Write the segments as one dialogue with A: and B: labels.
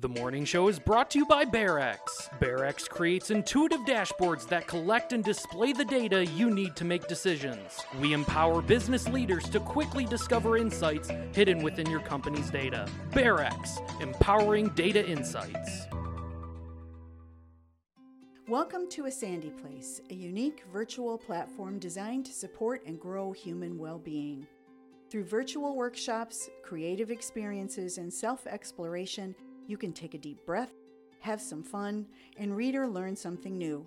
A: The morning show is brought to you by BearEx. BearEx creates intuitive dashboards that collect and display the data you need to make decisions. We empower business leaders to quickly discover insights hidden within your company's data. BearEx, empowering data insights.
B: Welcome to A Sandy Place, a unique virtual platform designed to support and grow human well being. Through virtual workshops, creative experiences, and self exploration, you can take a deep breath, have some fun, and read or learn something new.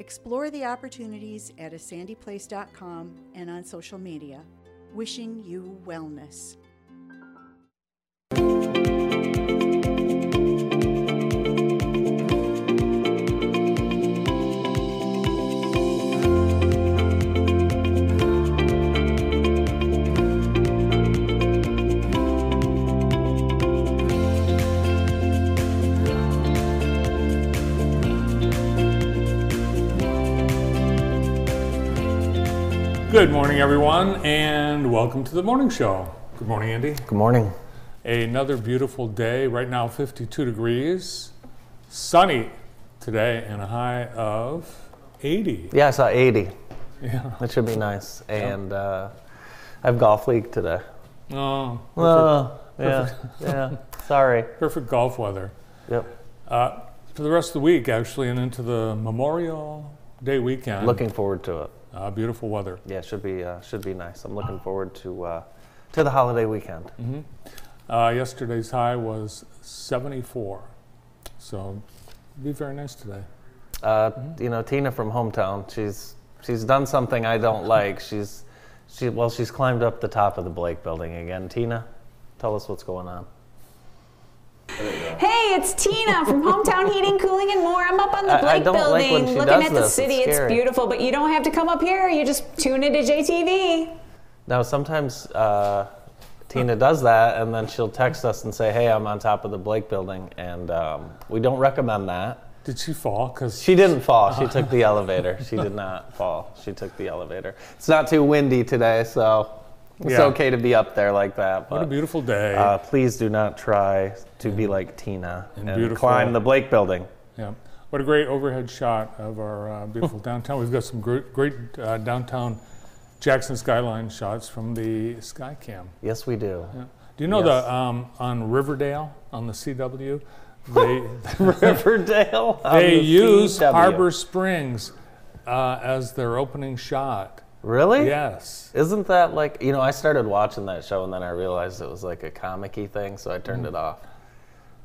B: Explore the opportunities at asandyplace.com and on social media. Wishing you wellness.
C: Good morning, everyone, and welcome to the morning show. Good morning, Andy.
D: Good morning.
C: Another beautiful day. Right now, 52 degrees, sunny today, and a high of 80.
D: Yeah, I saw 80.
C: Yeah.
D: That should be nice. And uh, I have golf league today.
C: Oh, perfect,
D: Oh, yeah, yeah. Sorry.
C: perfect golf weather.
D: Yep.
C: Uh, for the rest of the week, actually, and into the Memorial Day weekend.
D: Looking forward to it.
C: Uh, beautiful weather.
D: Yeah, should be uh, should be nice. I'm looking forward to uh, to the holiday weekend.
C: Uh, yesterday's high was 74, so be very nice today.
D: Uh, You know, Tina from hometown. She's she's done something I don't like. She's she well, she's climbed up the top of the Blake Building again. Tina, tell us what's going on.
E: Hey, it's Tina from Hometown Heating, Cooling, and More. I'm up on the
D: I- I
E: Blake
D: don't like
E: Building
D: when she
E: looking
D: does
E: at the
D: this.
E: city.
D: It's
E: It's, beautiful, but you don't have to come up here. You just tune into JTV.
D: Now, sometimes uh, Tina does that, and then she'll text us and say, "Hey, I'm on top of the Blake Building," and um, we don't recommend that.
C: Did she fall? Because
D: She didn't fall. She took the elevator. She did not fall. She took the elevator. It's not too windy today, so it's
C: Yeah.
D: okay to be up there like that.
C: what a beautiful day.
D: uh, please do not try to be like Tina
C: And
D: and, climb the Blake Building.
C: Yeah. What a great overhead shot of our uh, beautiful downtown. We've got some great, great uh, downtown Jackson skyline shots from the Skycam.
D: Yes, we do.
C: Yeah. Do you know
D: Yes.
C: the um, on Riverdale on the CW, they
D: Riverdale.
C: they
D: the
C: use
D: CW.
C: Harbor Springs uh, as their opening shot.
D: Really?
C: Yes.
D: Isn't that like you know? I started watching that show and then I realized it was like a comic-y thing, so I turned it off.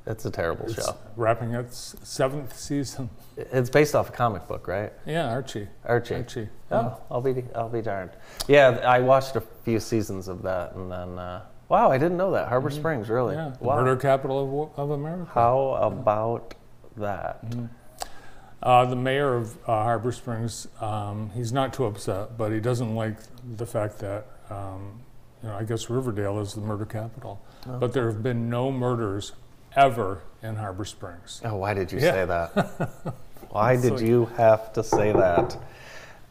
D: It's a terrible
C: Mm. It's
D: show.
C: wrapping its seventh season.
D: It's based off a comic book, right?
C: Yeah, Archie.
D: Archie.
C: Archie.
D: Oh, I'll be I'll be darned. Yeah, I watched a few seasons of that, and then uh, wow, I didn't know that Harbor Springs really.
C: Yeah,
D: wow.
C: murder capital of, of America.
D: How about that?
C: Mm-hmm. Uh, the mayor of uh, Harbor Springs, um, he's not too upset, but he doesn't like the fact that, um, you know, I guess Riverdale is the murder capital.
D: Oh.
C: But there have been no murders ever in Harbor Springs.
D: Oh, why did you
C: Yeah.
D: say that? why did you have to say that?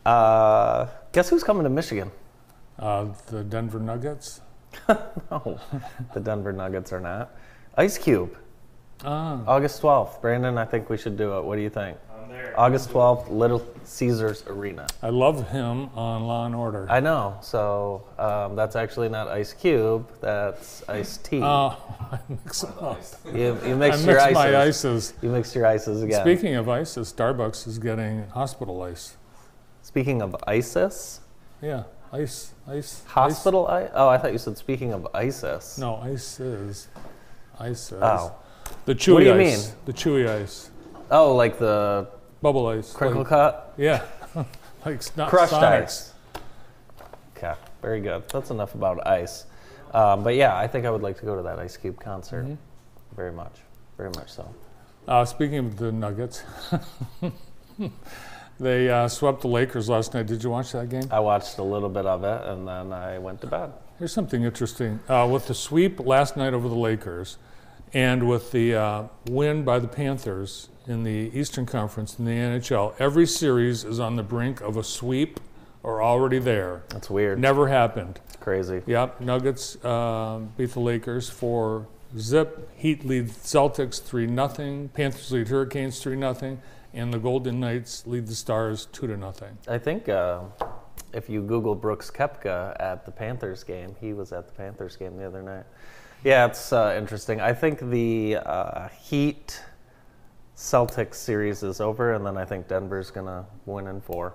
D: Uh, guess who's coming to Michigan?
C: Uh, the Denver Nuggets.
D: No, the Denver Nuggets are not. Ice Cube.
C: Ah,
D: August 12th. Brandon, I think we should do it. What do you think? I'm there. August 12th, Little Caesars Arena.
C: I love him on Law and Order.
D: I know. So um, that's actually not Ice Cube. That's Ice-T.
C: Oh, I mix 'em up.
D: you, you
C: I
D: mixed your ices.
C: my ices.
D: You mixed your ices again.
C: Speaking of ices, Starbucks is getting hospital ice.
D: Speaking of ISIS,
C: Yeah, ice, ice.
D: hospital ice. Oh, I thought you said speaking of ISIS.
C: No, ice is. Ice is.
D: Oh.
C: The chewy What
D: do you
C: ice.
D: mean?
C: The chewy ice.
D: Oh, like the
C: Bubble ice.
D: crinkle
C: like,
D: cut,
C: Yeah. like not
D: crushed ice. Okay, very good. That's enough about ice. Um, but yeah, I think I would like to go to that Ice Cube concert.
C: Mm-hmm.
D: Very much, very much so.
C: Uh, speaking of the Nuggets, they uh, swept the Lakers last night. Did you watch that game?
D: I watched a little bit of it and then I went to bed.
C: Here's something interesting. Uh, with the sweep last night over the Lakers and with the uh, win by the Panthers in the Eastern Conference in the NHL, every series is on the brink of a sweep or already there.
D: That's weird.
C: Never happened.
D: It's Crazy.
C: Yep, Nuggets uh, beat the Lakers for Zip. Heat lead Celtics 3 0. Panthers lead Hurricanes 3 0. And the Golden Knights lead the Stars 2 to nothing.
D: I think uh, if you Google Brooks Koepka at the Panthers game, he was at the Panthers game the other night. Yeah, it's uh, interesting. I think the uh, Heat Celtics series is over, and then I think Denver's going to win in four.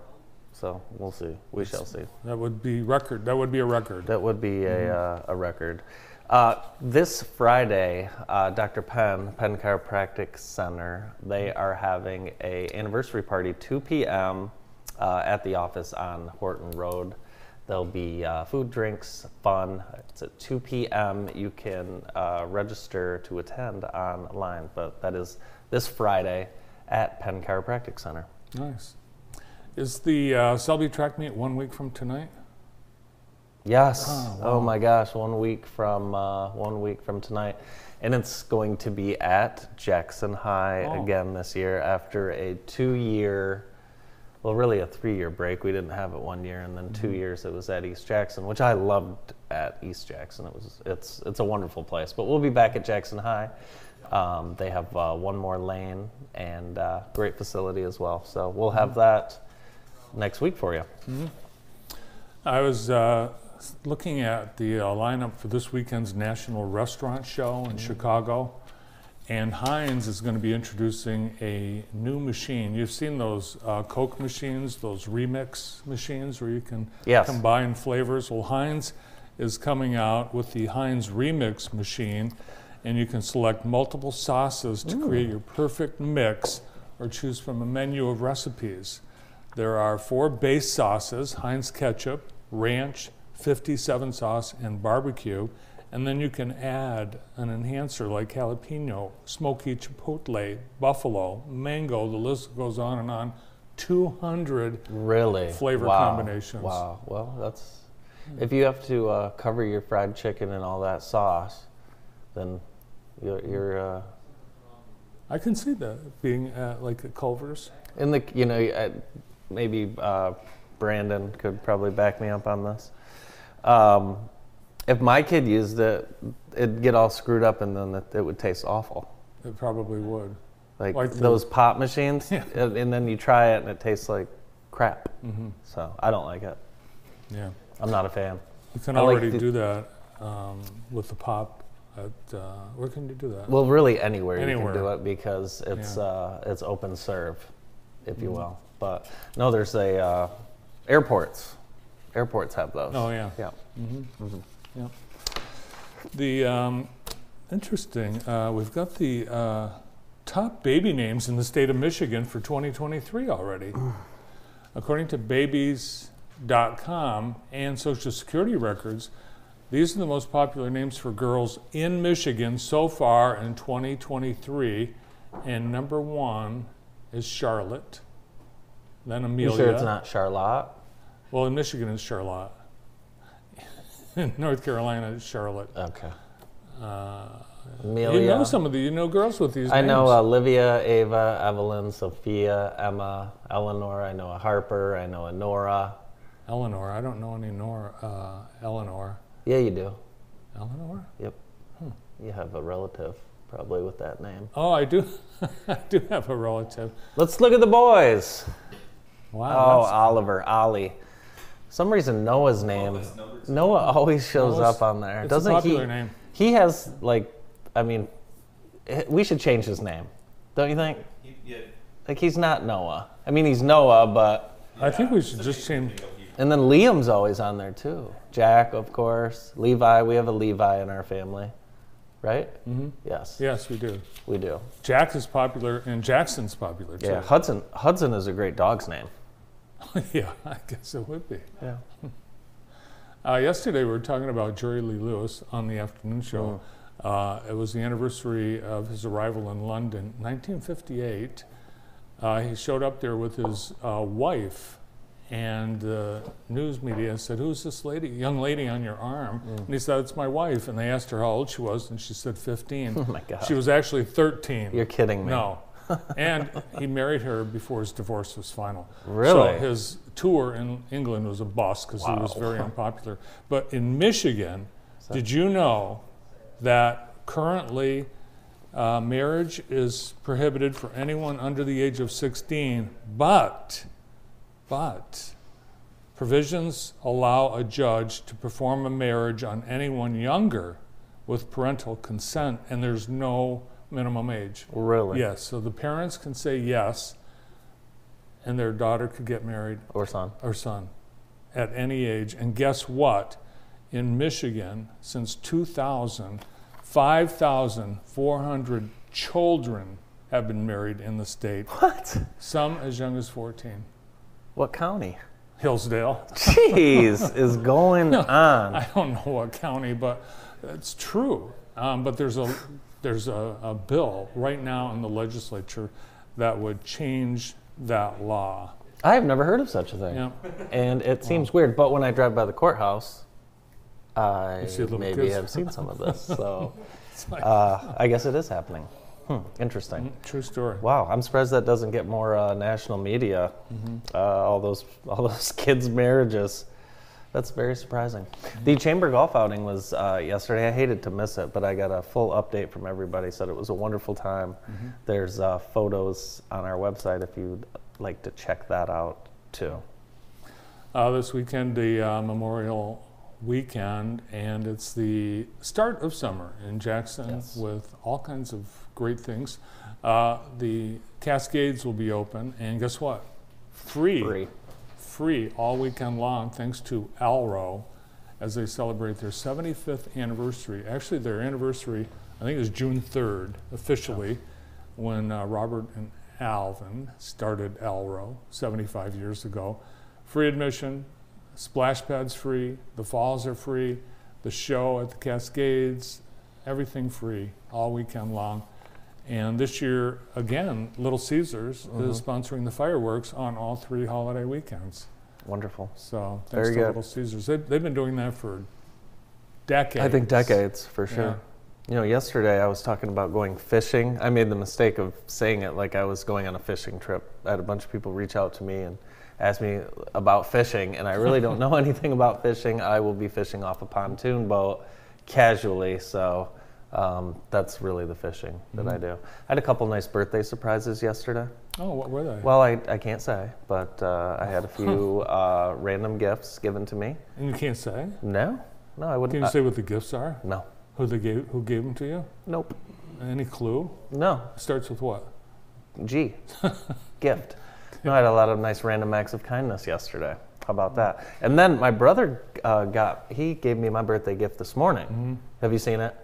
D: So we'll see. We shall see.
C: That would be record. That would be a record.
D: That would be a, uh, a record. Uh, this Friday, uh, Dr. Penn, Penn Chiropractic Center, they are having a anniversary party, 2 p.m. Uh, at the office on Horton Road. There'll be uh, food, drinks, fun. It's at 2 p.m. You can uh, register to attend online, but that is this Friday at Penn Chiropractic Center.
C: Nice. Is the uh, Selby track meet one week from tonight?
D: Yes.
C: Oh,
D: Oh, my gosh, one week from uh, one week from tonight, and it's going to be at Jackson High
C: Oh.
D: again this year after a two-year, well, really a three-year break. We didn't have it one year, and then two
C: Mm-hmm.
D: years it was at East Jackson, which I loved at East Jackson. It was it's it's a wonderful place. But we'll be back at Jackson High. Um, they have uh, one more lane and uh, great facility as well. So we'll have
C: Mm-hmm.
D: that next week for you.
C: I was uh, looking at the uh, lineup for this weekend's National Restaurant Show in Chicago, and Heinz is going to be introducing a new machine. You've seen those uh, Coke machines, those remix machines where you can
D: Yes.
C: combine flavors. Well, Heinz is coming out with the Heinz Remix machine, and you can select multiple sauces to create your perfect mix or choose from a menu of recipes. There are four base sauces Heinz ketchup, ranch, 57 sauce, and barbecue. And then you can add an enhancer like jalapeno, smoky chipotle, buffalo, mango, the list goes on and on. 200
D: Really?
C: Flavor
D: wow.
C: combinations.
D: Wow. Well, that's. If you have to uh, cover your fried chicken and all that sauce, then uh,
C: I can see that being uh, like at Culver's.
D: in the. You know, uh, maybe uh, Brandon could probably back me up on this. Um, if my kid used it, it'd get all screwed up, and then it, it would taste awful.
C: It probably would.
D: Like,
C: Like the-
D: those pop machines,
C: Yeah.
D: and, and then you try it, and it tastes like crap.
C: hmm
D: So I don't like it.
C: Yeah.
D: I'm not a fan.
C: You can
D: I like
C: already
D: the-
C: do that um, with the pop at, uh, where can you do that?
D: Well, really anywhere, you can do it because it's
C: Yeah.
D: uh, it's open serve, if you
C: Mhm.
D: will. But no, there's a uh, airports. Airports have those.
C: oh, yeah.
D: Yeah.
C: hmm
D: Mhm.
C: Yep. The um, interesting, uh, we've got the uh, top baby names in the state of Michigan for 2023 already. According to babies.com and Social Security records, these are the most popular names for girls in Michigan so far in 2023. And number one is Charlotte, then Amelia.
D: You sure it's not Charlotte?
C: Well, in Michigan, it's Charlotte. in North Carolina, it's Charlotte.
D: Okay.
C: Uh,
D: Amelia.
C: you know some of the, you know girls with these
D: I
C: names.
D: know uh, Olivia, Ava, Evelyn, Sophia, Emma, Eleanor. I know a Harper. I know a Nora.
C: Eleanor. I don't know any Nor, uh, Eleanor.
D: Yeah, you do.
C: Eleanor? Yep. Hmm.
D: You have a relative probably with that name.
C: Oh, I do. I do have a relative.
D: Let's look at the boys.
C: Wow.
D: Oh,
C: that's-
D: Oliver, Ollie. some reason Noah's name, Noah always shows
C: Noah's-
D: up on there.
C: it's
D: Doesn't
C: a popular
D: he?
C: name.
D: He has like, I mean, eh, we should change his name, don't you think?
F: Yeah,
D: Like he's not Noah. I mean, he's Noah, but
C: I think we should just change.
D: and then Liam's always on there too. Jack, of course. Levi, we have a Levi in our family, right?
C: Mm-hmm.
D: Yes,
C: Yes, we do.
D: we do.
C: Jack is popular, and Jackson's popular too.
D: Yeah, Hudson. Hudson is a great dog's name.
C: yeah, I guess it would be.
D: Yeah.
C: Uh, yesterday, we were talking about Jerry Lee Lewis on the afternoon show. Uh, it was the anniversary of his arrival in London, 1958. Uh, he showed up there with his uh, wife, and the news media said, "Who's this lady, young lady on your arm?" And he said, "It's my wife." And they asked her how old she was, and she said 15.
D: Oh my God.
C: She was actually 13.
D: You're kidding me.
C: No. and he married her before his divorce was final.
D: Really?
C: So his tour in England was a bust because he was very unpopular. But in Michigan, did you know that currently, uh, marriage is prohibited for anyone under the age of 16, but, but, provisions allow a judge to perform a marriage on anyone younger with parental consent, and there's no minimum age.
D: Really?
C: Yes, so the parents can say yes, and their daughter could get married
D: Or son.
C: or son at any age. And guess what? In Michigan, since 2000, 5,400 children have been married in the state,
D: What?
C: some as young as 14.
D: What county?
C: Hillsdale.
D: Jeez, is going on?
C: I don't know what county, but it's true. Um, but there's a there's a, a bill right now in the legislature that would change that law.
D: I have never heard of such a thing.
C: Yeah.
D: And it seems weird, but when I drive by the courthouse, I
C: see
D: maybe
C: kids.
D: have seen some of this. So
C: like,
D: uh, I guess it is happening. Hmm, interesting.
C: true story.
D: Wow, I'm surprised that doesn't get more uh, national media. Uh, all those all those kids' marriages. That's very surprising. The chamber golf outing was uh, yesterday. I hated to miss it, but I got a full update from everybody. Said it was a wonderful time. There's uh, photos on our website if you'd like to check that out too.
C: Uh, this weekend, the uh, Memorial Weekend, and it's the start of summer in Jackson
D: Yes.
C: with all kinds of great things. Uh, the Cascades will be open, and guess what? Free,
D: Free.
C: free all weekend long, thanks to Alro, as they celebrate their 75th anniversary. Actually, their anniversary, I think, is June 3rd officially, when uh, Robert and Alvin started Alro 75 years ago. Free admission, splash pads free, the falls are free, the show at the Cascades, everything free all weekend long. And this year, again, Little Caesars is mm-hmm. sponsoring the fireworks on all three holiday weekends.
D: Wonderful.
C: So thanks
D: Very
C: to
D: good.
C: Little Caesars. They've, they've been doing that for decades.
D: I think decades for sure.
C: Yeah.
D: You know, yesterday I was talking about going fishing. I made the mistake of saying it like I was going on a fishing trip. I had a bunch of people reach out to me and ask me about fishing, and I really don't know anything about fishing. I will be fishing off a pontoon boat casually, so um, that's really the fishing that I do. I had a couple nice birthday surprises yesterday.
C: Oh, what were they?
D: Well, I, I can't say, but uh, I had a few uh, random gifts given to me.
C: and you can't say?
D: No, no, I wouldn't.
C: Can you
D: uh,
C: say what the gifts are?
D: no,
C: Who they gave? Who gave them to you?
D: nope,
C: Any clue?
D: no.
C: Starts with what?
D: G, gift. No, I had a lot of nice random acts of kindness yesterday. How about that? And then my brother uh, got, he gave me my birthday gift this morning.
C: Mm-hmm.
D: Have you seen it?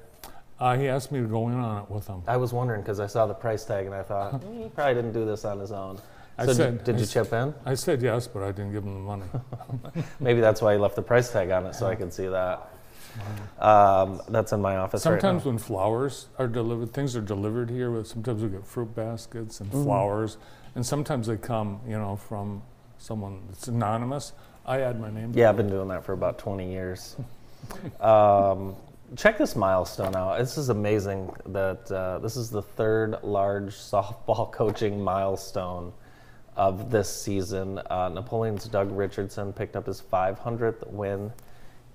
C: Uh, he asked me to go in on it with him.
D: I was wondering because I saw the price tag and I thought, "Mm, he probably didn't do this on his own.
C: I
D: So
C: said-
D: did
C: I
D: you
C: s-
D: chip in?
C: I said yes, but I didn't give him the money.
D: Maybe that's why he left the price tag on it so I could see that. Um, that's in my office
C: Sometimes
D: right
C: when flowers are delivered, things are delivered here. But sometimes we get fruit baskets and
D: Mm-hmm.
C: flowers, and sometimes they come, you know, from someone that's anonymous. I add my name.
D: Yeah, I've been doing that for about 20 years. um, check this milestone out. This is amazing that uh, this is the third large softball coaching milestone of this season. Uh, Napoleon's Doug Richardson picked up his 500th win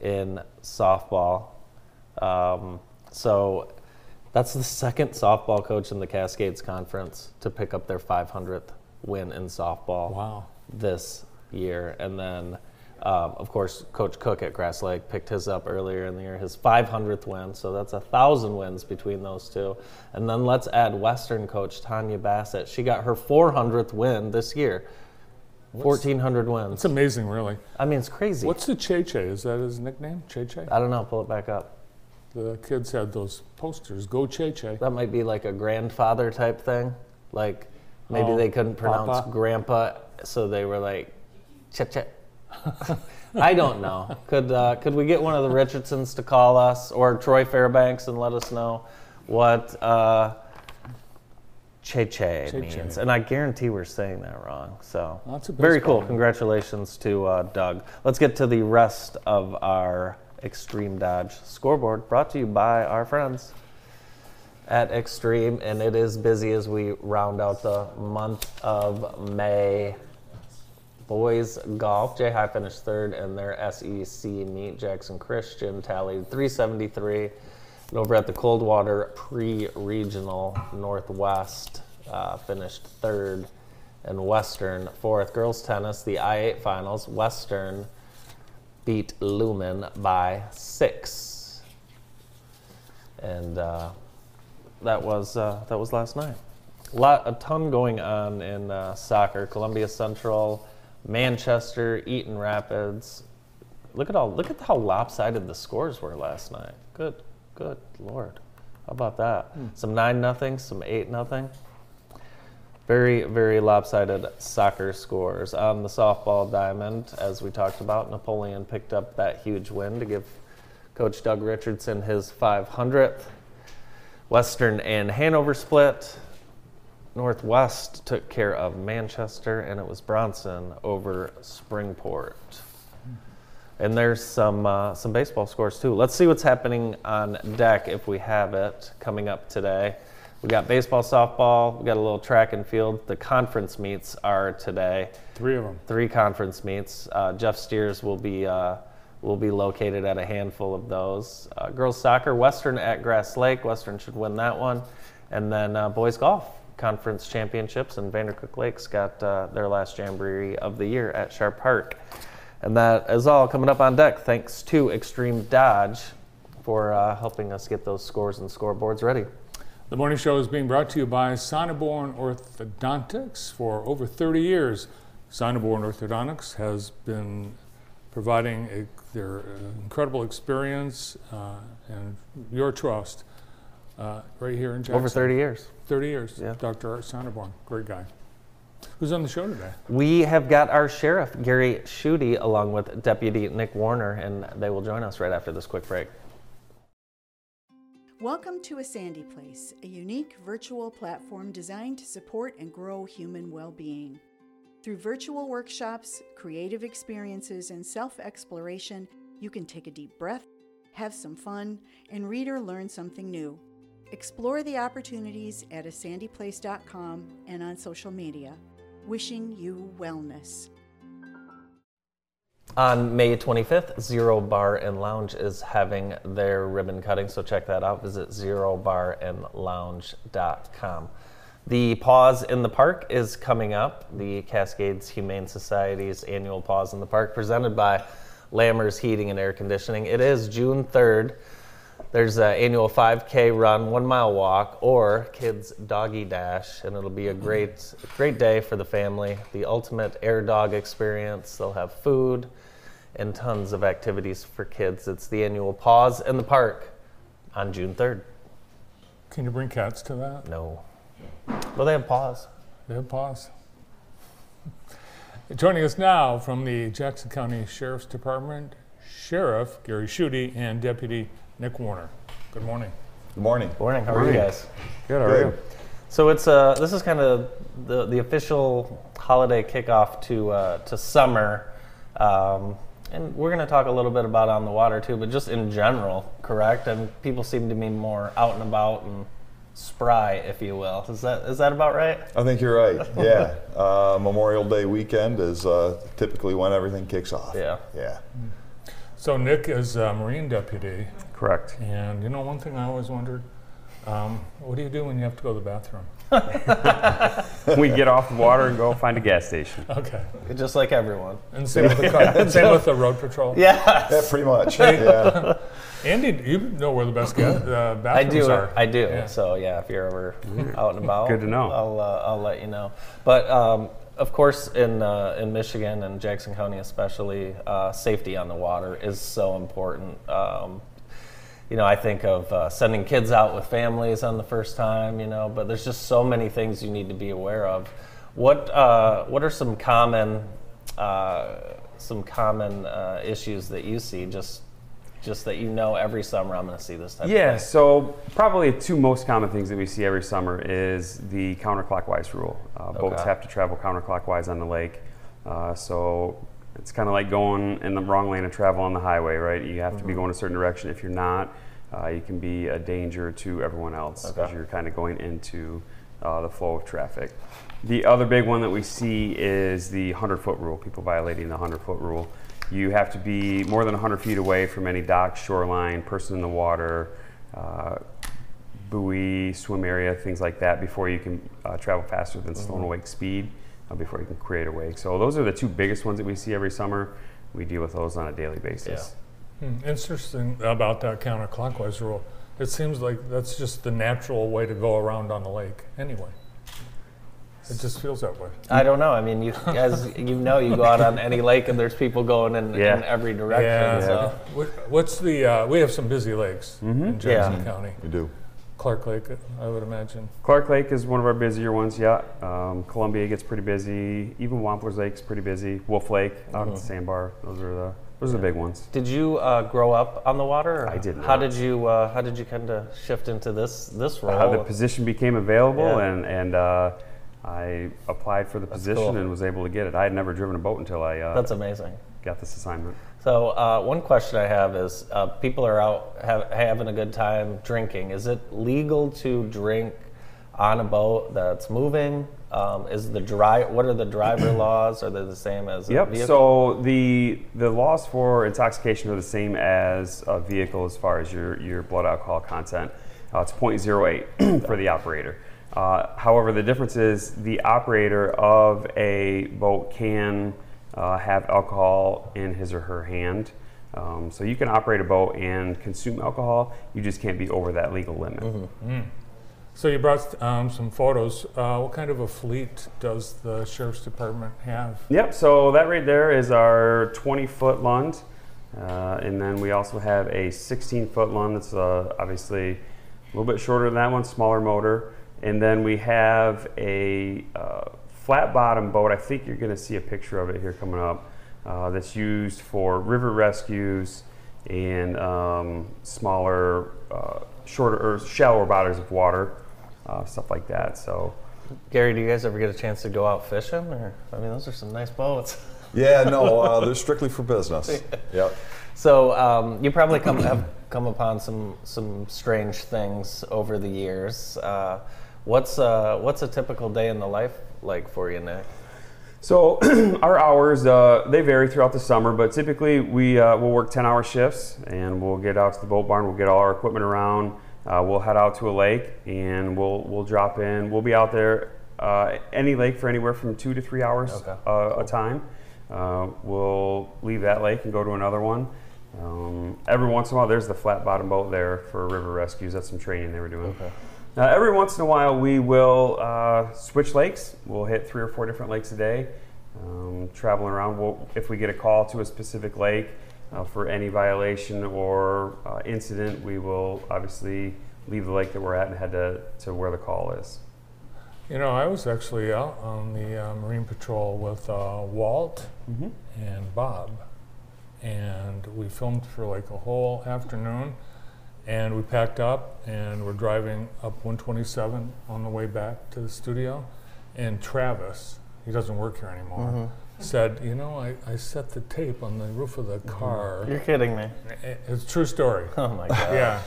D: in softball. Um, so that's the second softball coach in the Cascades Conference to pick up their 500th win in softball
C: Wow.
D: this year. And then, um, of course, Coach Cook at Grass Lake picked his up earlier in the year, his 500th win. So that's a thousand wins between those two. And then let's add Western coach Tanya Bassett. She got her 400th win this year. 1,400 wins.
C: It's amazing, really.
D: I mean, it's crazy.
C: What's the Che Che? Is that his nickname? Che Che?
D: I don't know. Pull it back up.
C: The kids had those posters. Go Che Che.
D: That might be like a grandfather type thing. Like maybe
C: Oh,
D: they couldn't pronounce
C: Papa?
D: grandpa, so they were like, Che Che. I don't know. Could uh, could we get one of the Richardsons to call us or Troy Fairbanks and let us know what uh, che che
C: Che-che.
D: means? And I guarantee we're saying that wrong. So
C: That's a
D: very
C: baseball
D: cool.
C: name.
D: Congratulations to uh, Doug. Let's get to the rest of our Extreme Dodge scoreboard, brought to you by our friends at Extreme, and it is busy as we round out the month of May. Boys golf, Jay High finished third in their SEC meet. Jackson Christian tallied 373. And over at the Coldwater Pre-Regional, Northwest uh, finished third, and Western fourth. Girls tennis, the I-8 finals. Western beat Lumen by six, and uh, that was uh, that was last night. A lot, a ton going on in uh, soccer. Columbia Central, Manchester, Eaton Rapids. Look at all. Look at how lopsided the scores were last night. Good, good lord. How about that? Some nine nothing, some eight nothing. Very, very lopsided soccer scores. On the softball diamond, as we talked about, Napoleon picked up that huge win to give Coach Doug Richardson his 500th. Western and Hanover split. Northwest took care of Manchester, and it was Bronson over Springport. And there's some uh, some baseball scores too. Let's see what's happening on deck if we have it coming up today. We got baseball, softball. We got a little track and field. The conference meets are today.
C: Three of them.
D: Three conference meets. Uh, Jeff Steers will be uh, will be located at a handful of those. Uh, girls soccer, Western at Grass Lake. Western should win that one. And then uh, boys golf conference championships, and Vandercook Lakes got uh, their last jamboree of the year at Sharp Park. And that is all coming up on deck. Thanks to Extreme Dodge for uh, helping us get those scores and scoreboards ready.
C: The morning show is being brought to you by Sonoborn Orthodontics. For over 30 years, Sonoborn Orthodontics has been providing a, their uh, incredible experience uh, and your trust uh, right here in Jackson.
D: Over 30 years.
C: 30 years.
D: Yeah.
C: Dr. Art Sonoborn, great guy. Who's on the show today?
D: We have got our sheriff, Gary Schuette, along with Deputy Nick Warner, and they will join us right after this quick break.
B: Welcome to A Sandy Place, a unique virtual platform designed to support and grow human well being. Through virtual workshops, creative experiences, and self exploration, you can take a deep breath, have some fun, and read or learn something new. Explore the opportunities at asandyplace.com and on social media. Wishing you wellness.
D: On May 25th, Zero Bar and Lounge is having their ribbon cutting, so check that out. Visit zerobarandlounge.com. The Paws in the Park is coming up, the Cascades Humane Society's annual Paws in the Park, presented by Lammers Heating and Air Conditioning. It is June 3rd. There's an annual 5K run, one mile walk, or kids doggy dash, and it'll be a great, great day for the family. The ultimate air dog experience. They'll have food and tons of activities for kids. It's the annual Paws in the Park on June 3rd.
C: Can you bring cats to that?
D: No. Well, they have paws.
C: They have paws. Joining us now from the Jackson County Sheriff's Department, Sheriff Gary Schuette and Deputy Nick Warner. Good morning.
F: Good morning.
D: Good Morning. How are you guys?
G: Good, how are you?
D: So it's uh, this is kind of the, the official holiday kickoff to uh, to summer, um, and we're going to talk a little bit about on the water too, but just in general, correct? And people seem to be more out and about and spry, if you will. Is that is that about right?
F: I think you're right. Yeah. uh, Memorial Day weekend is uh, typically when everything kicks off.
D: Yeah.
F: Yeah.
C: So Nick is a Marine deputy,
G: Correct.
C: and you know one thing I always wondered, um, what do you do when you have to go to the bathroom?
G: We get off the water and go find a gas station.
C: Okay.
D: Just like everyone.
C: And same with the car, same with the road patrol.
D: Yeah.
F: Yeah, pretty much. yeah.
C: Andy, you know where the best ga- uh,
D: I do.
C: are.
D: I do.
C: Yeah.
D: So yeah, if you're ever out and about,
G: Good to know.
D: I'll uh, I'll let you know. But um, of course, in uh, in Michigan and Jackson County especially, uh, safety on the water is so important. Um, you know, I think of uh, sending kids out with families on the first time. You know, but there's just so many things you need to be aware of. What uh, what are some common uh, some common uh, issues that you see just just that you know every summer I'm going to see this type of
G: Yeah,
D: thing?
G: so probably two most common things that we see every summer is the counterclockwise rule. Uh, Boats have to travel counterclockwise on the lake. Uh, so it's kind of like going in the wrong lane of travel on the highway, right? You have to
D: Mm-hmm.
G: be going a certain direction. If you're not, uh, you can be a danger to everyone else because
D: Okay.
G: you're kind of going into uh, the flow of traffic. The other big one that we see is the 100 foot rule, people violating the 100 foot rule. You have to be more than 100 feet away from any dock, shoreline, person in the water, uh, buoy, swim area, things like that before you can uh, travel faster than stone awake speed uh, before you can create a wake. So those are the two biggest ones that we see every summer. We deal with those on a daily basis.
C: Hmm, Interesting about that counterclockwise rule. It seems like that's just the natural way to go around on the lake anyway. It just feels that way.
D: I don't know. I mean, you as you know, you go out on any lake and there's people going in,
G: Yeah.
D: in every direction.
C: Yeah.
D: So.
C: What's the, uh, we have some busy lakes in Jackson
D: Yeah.
C: County.
F: We do.
C: Clark Lake, I would imagine.
G: Clark Lake is one of our busier ones, yeah. Um, Columbia gets pretty busy. Even Wampler's Lake's pretty busy. Wolf Lake out at the sandbar. Those are the those are the big ones.
D: Did you uh, grow up on the water? or
G: I did
D: How did you uh, How did you kind of shift into this this role?
G: Uh, the position became available,
D: Yeah.
G: and and uh, I applied for the position
D: cool.
G: and was able to get it. I had never driven a boat until I uh,
D: That's amazing.
G: got this assignment.
D: So uh, one question I have is: uh, people are out have, having a good time drinking. Is it legal to drink on a boat that's moving? Um, is the dry? What are the driver laws? Are they the same as a
G: Yep.
D: vehicle?
G: So the the laws for intoxication are the same as a vehicle as far as your your blood alcohol content. Uh, it's 0.08 for the operator. Uh, however, the difference is the operator of a boat can uh, have alcohol in his or her hand. Um, so you can operate a boat and consume alcohol. You just can't be over that legal limit.
C: So you brought um, some photos. Uh, what kind of a fleet does the sheriff's department have?
G: Yep, so that right there is our 20 foot Lund. Uh, and then we also have a 16 foot Lund that's uh, obviously a little bit shorter than that one, smaller motor. And then we have a uh, flat bottom boat. I think you're going to see a picture of it here coming up. Uh, that's used for river rescues and um, smaller, uh, shorter or shallower bodies of water, uh, stuff like that. So
D: Gary, do you guys ever get a chance to go out fishing? Or I mean, those are some nice boats.
F: Yeah, no, uh, they're strictly for business. Yep.
D: So um, you probably come have come upon some some strange things over the years. Uh, what's uh, what's a typical day in the life like for you, Nick?
G: So our hours uh, they vary throughout the summer, but typically we uh, will work 10-hour shifts, and we'll get out to the boat barn. We'll get all our equipment around. Uh, we'll head out to a lake, and we'll we'll drop in. We'll be out there uh, any lake for anywhere from two to three hours
D: Okay.
G: uh, a time. Uh, we'll leave that lake and go to another one. Um, every once in a while, there's the flat bottom boat there for river rescues. That's some training they were doing. Uh, every once in a while, we will uh, switch lakes. We'll hit three or four different lakes a day, um, traveling around. We'll, if we get a call to a specific lake uh, for any violation or uh, incident, we will obviously leave the lake that we're at and head to, to where the call is.
C: You know, I was actually out on the uh, Marine Patrol with uh, Walt and Bob, and we filmed for like a whole afternoon. And we packed up and we're driving up 127 on the way back to the studio. And Travis, he doesn't work here anymore, mm-hmm. said, You know, I, I set the tape on the roof of the mm-hmm. car.
D: You're kidding me.
C: It's a true story.
D: Oh my god.
C: Yeah,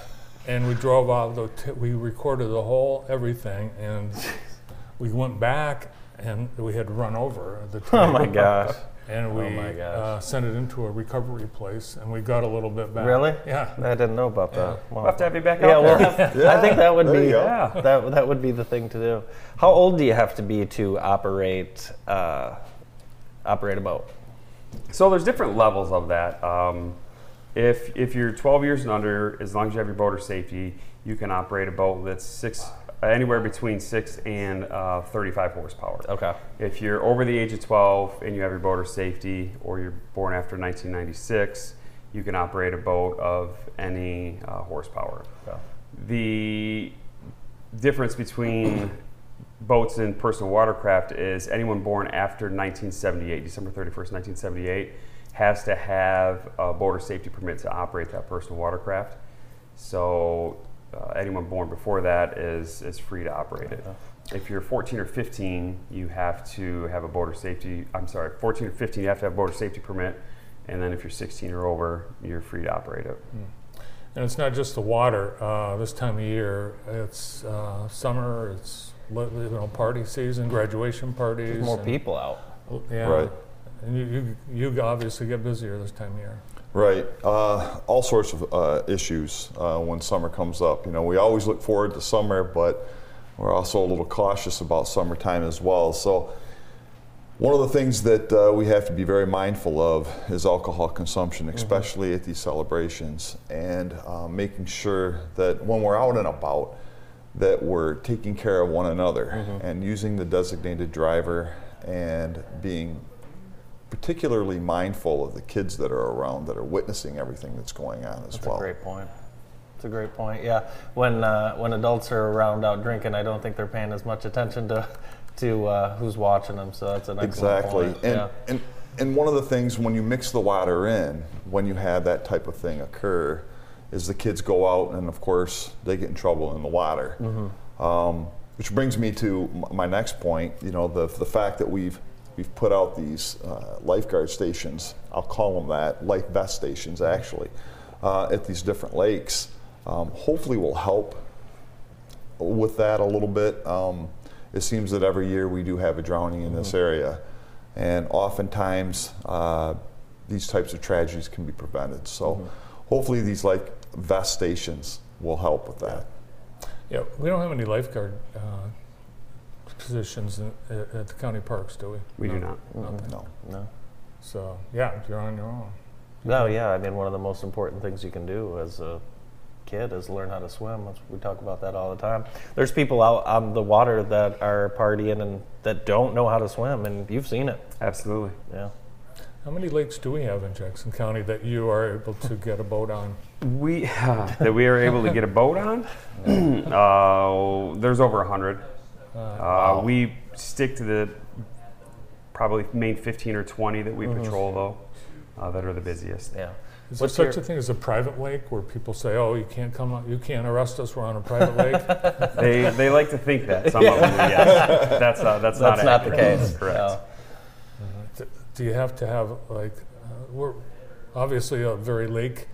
C: and we drove out. The t- we recorded the whole everything, and we went back, and we had run over the. Oh tape,
D: Oh my gosh.
C: And we
D: Oh my gosh.
C: uh, sent it into a recovery place, and we got a little bit back.
D: Really?
C: Yeah.
D: I didn't know about that. Wow.
G: We'll have to have you back
D: Yeah,
G: out
D: well,
G: there.
D: I think that would
F: There
D: be.
G: Yeah.
D: that that would be the thing to do. How old do you have to be to operate uh, operate a boat?
G: So there's different levels of that. Um, if if you're 12 years and under, as long as you have your boater safety, you can operate a boat that's six anywhere between six and uh, 35 horsepower.
D: Okay.
G: If you're over the age of 12 and you have your boater safety, or you're born after 1996, you can operate a boat of any uh, horsepower.
D: Okay.
G: The difference between boats and personal watercraft is anyone born after 1978, December 31st, 1978, has to have a boater safety permit to operate that personal watercraft. So uh, anyone born before that is, is free to operate it. If you're 14 or 15, you have to have a boater safety. I'm sorry, 14 or 15, you have to have a boater safety permit, and then if you're 16 or over, you're free to operate it.
C: And it's not just the water. Uh, this time of year, it's uh, summer. It's li- you know party season, graduation parties.
D: There's More
C: and-
D: people out.
C: Yeah.
F: Right.
C: and you, you, you obviously get busier this time of year.
F: Right. Uh, all sorts of uh, issues uh, when summer comes up. You know, we always look forward to summer, but we're also a little cautious about summertime as well. So, one of the things that uh, we have to be very mindful of is alcohol consumption, especially mm-hmm. at these celebrations, and uh, making sure that when we're out and about, that we're taking care of one another mm-hmm. and using the designated driver and being particularly mindful of the kids that are around that are witnessing everything that's going on as
D: that's
F: well.
D: That's a great point. It's a great point. Yeah, when uh, when adults are around out drinking, I don't think they're paying as much attention to to uh, who's watching them. So that's an
F: exactly.
D: Point.
F: And,
D: yeah.
F: and and one of the things when you mix the water in, when you have that type of thing occur, is the kids go out and of course they get in trouble in the water. Mm-hmm. Um, which brings me to my next point. You know, the the fact that we've we've put out these uh, lifeguard stations. I'll call them that, life vest stations actually, uh, at these different lakes. Um, hopefully, will help with that a little bit. Um, it seems that every year we do have a drowning in mm-hmm. this area, and oftentimes uh, these types of tragedies can be prevented. So, mm-hmm. hopefully, these like vest stations will help with that.
C: Yeah, we don't have any lifeguard uh, positions in, at, at the county parks, do we?
G: We
C: no.
G: do not.
F: Mm-hmm.
D: No. No.
C: So yeah, you're on your own.
D: No, yeah. I mean, one of the most important things you can do as a kid is learn how to swim. We talk about that all the time. There's people out on the water that are partying and that don't know how to swim, and you've seen it.
G: Absolutely.
D: Yeah.
C: How many lakes do we have in Jackson County that you are able to get a boat on?
G: We uh, that we are able to get a boat on. uh, there's over a hundred. Uh, wow. We stick to the probably main 15 or 20 that we mm-hmm. patrol though, uh, that are the busiest.
D: Yeah.
C: Is What's there such a thing as a private lake where people say, "Oh, you can't come, on, you can't arrest us. We're on a private lake."
G: they they like to think that some yeah. of them, yes. That's uh, that's,
D: that's not,
G: not
D: the case.
G: Correct. No.
C: Uh, do you have to have like uh, we're obviously a very lake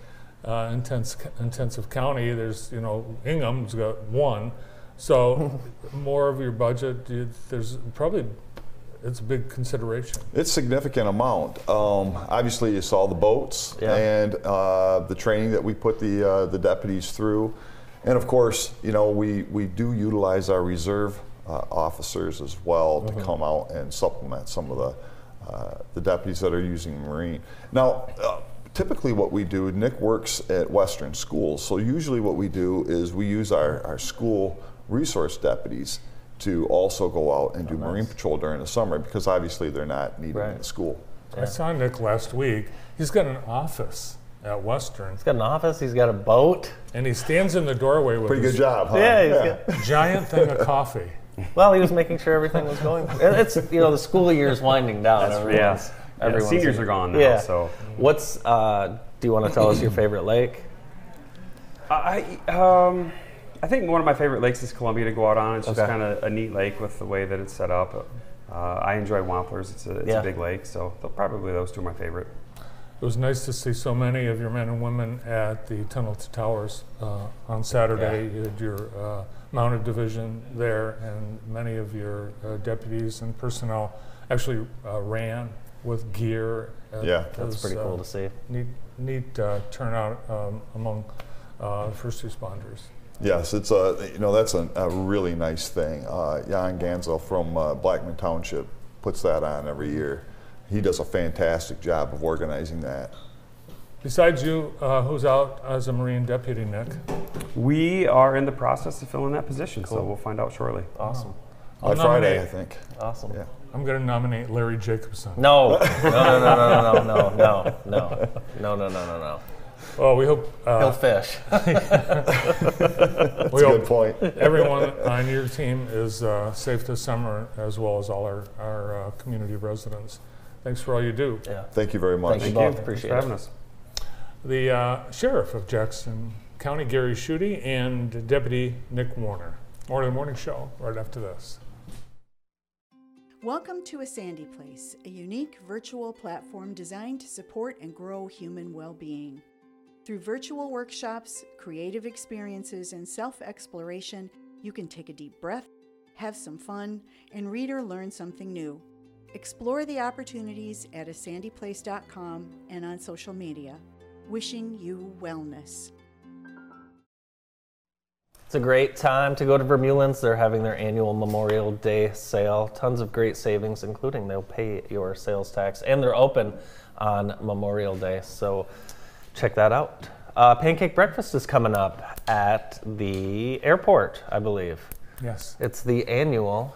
C: uh, intense intensive county? There's you know Ingham's got one, so more of your budget. You, there's probably it's a big consideration.
F: It's significant amount. Um, obviously, you saw the boats yeah. and uh, the training that we put the uh, the deputies through, and of course, you know we we do utilize our reserve uh, officers as well mm-hmm. to come out and supplement some of the uh, the deputies that are using marine. Now. Uh, typically, what we do, Nick works at Western schools, so usually what we do is we use our, our school resource deputies to also go out and do oh, nice. marine patrol during the summer because obviously they're not needed right. in the school.
C: Yeah. I saw Nick last week. He's got an office at Western.
D: He's got an office. He's got a boat.
C: And he stands in the doorway with
F: pretty good job. Huh?
D: Yeah, yeah.
C: Got giant thing of coffee.
D: Well, he was making sure everything was going. It's you know the school year is winding down.
G: Yes. Yeah. yeah, seniors are gone now. Yeah. So
D: what's? Uh, do you want to tell us your favorite lake?
G: I um. I think one of my favorite lakes is Columbia to go out on. It's just kind of a neat lake with the way that it's set up. Uh, I enjoy Wamplers. It's, a, it's yeah. a big lake, so probably those two are my favorite.
C: It was nice to see so many of your men and women at the Tunnel to Towers uh, on Saturday. Yeah. You had your uh, mounted division there, and many of your uh, deputies and personnel actually uh, ran with gear.
F: yeah,
D: that's pretty cool
C: uh,
D: to see.
C: Neat, neat turnout um, among first responders.
F: Yes, it's a you know that's a, a really nice thing. Uh, Jan Gansel from uh, Blackman Township puts that on every year. He does a fantastic job of organizing that.
C: Besides you, uh, who's out as a Marine deputy, Nick?
G: We are in the process of filling that position, cool. so we'll find out shortly.
D: Awesome.
F: By Friday, I think.
D: Awesome.
F: Yeah.
C: I'm going to nominate Larry Jacobson.
D: No, no, no, no, no, no, no, no, no, no, no, no, no, no.
C: Well, we hope
D: uh, he'll fish.
F: That's a good point.
C: everyone on your team is uh, safe this summer, as well as all our, our uh, community residents. Thanks for all you do.
D: Yeah.
F: Thank you very much.
D: Thank you both. Appreciate
G: Thanks for having us.
C: The uh, sheriff of Jackson County, Gary Schuette, and Deputy Nick Warner. More in the morning show right after this.
B: Welcome to A Sandy Place, a unique virtual platform designed to support and grow human well being. Through virtual workshops, creative experiences, and self exploration, you can take a deep breath, have some fun, and read or learn something new. Explore the opportunities at asandyplace.com and on social media. Wishing you wellness.
D: It's a great time to go to Vermeulen's. They're having their annual Memorial Day sale. Tons of great savings, including they'll pay your sales tax, and they're open on Memorial Day. So check that out. Uh, pancake breakfast is coming up at the airport, I believe.
C: Yes.
D: It's the annual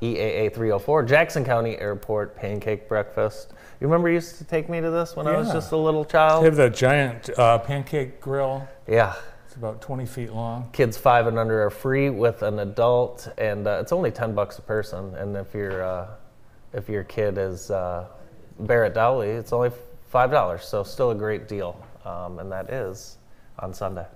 D: EAA 304 Jackson County Airport Pancake Breakfast. You remember you used to take me to this when I was just a little child?
C: They have that giant uh, pancake grill.
D: Yeah.
C: It's about 20 feet long.
D: kids five and under are free with an adult, and uh, it's only ten bucks a person. And if your uh, if your kid is uh, Barrett Dowley, it's only five dollars. So still a great deal, um, and that is on Sunday.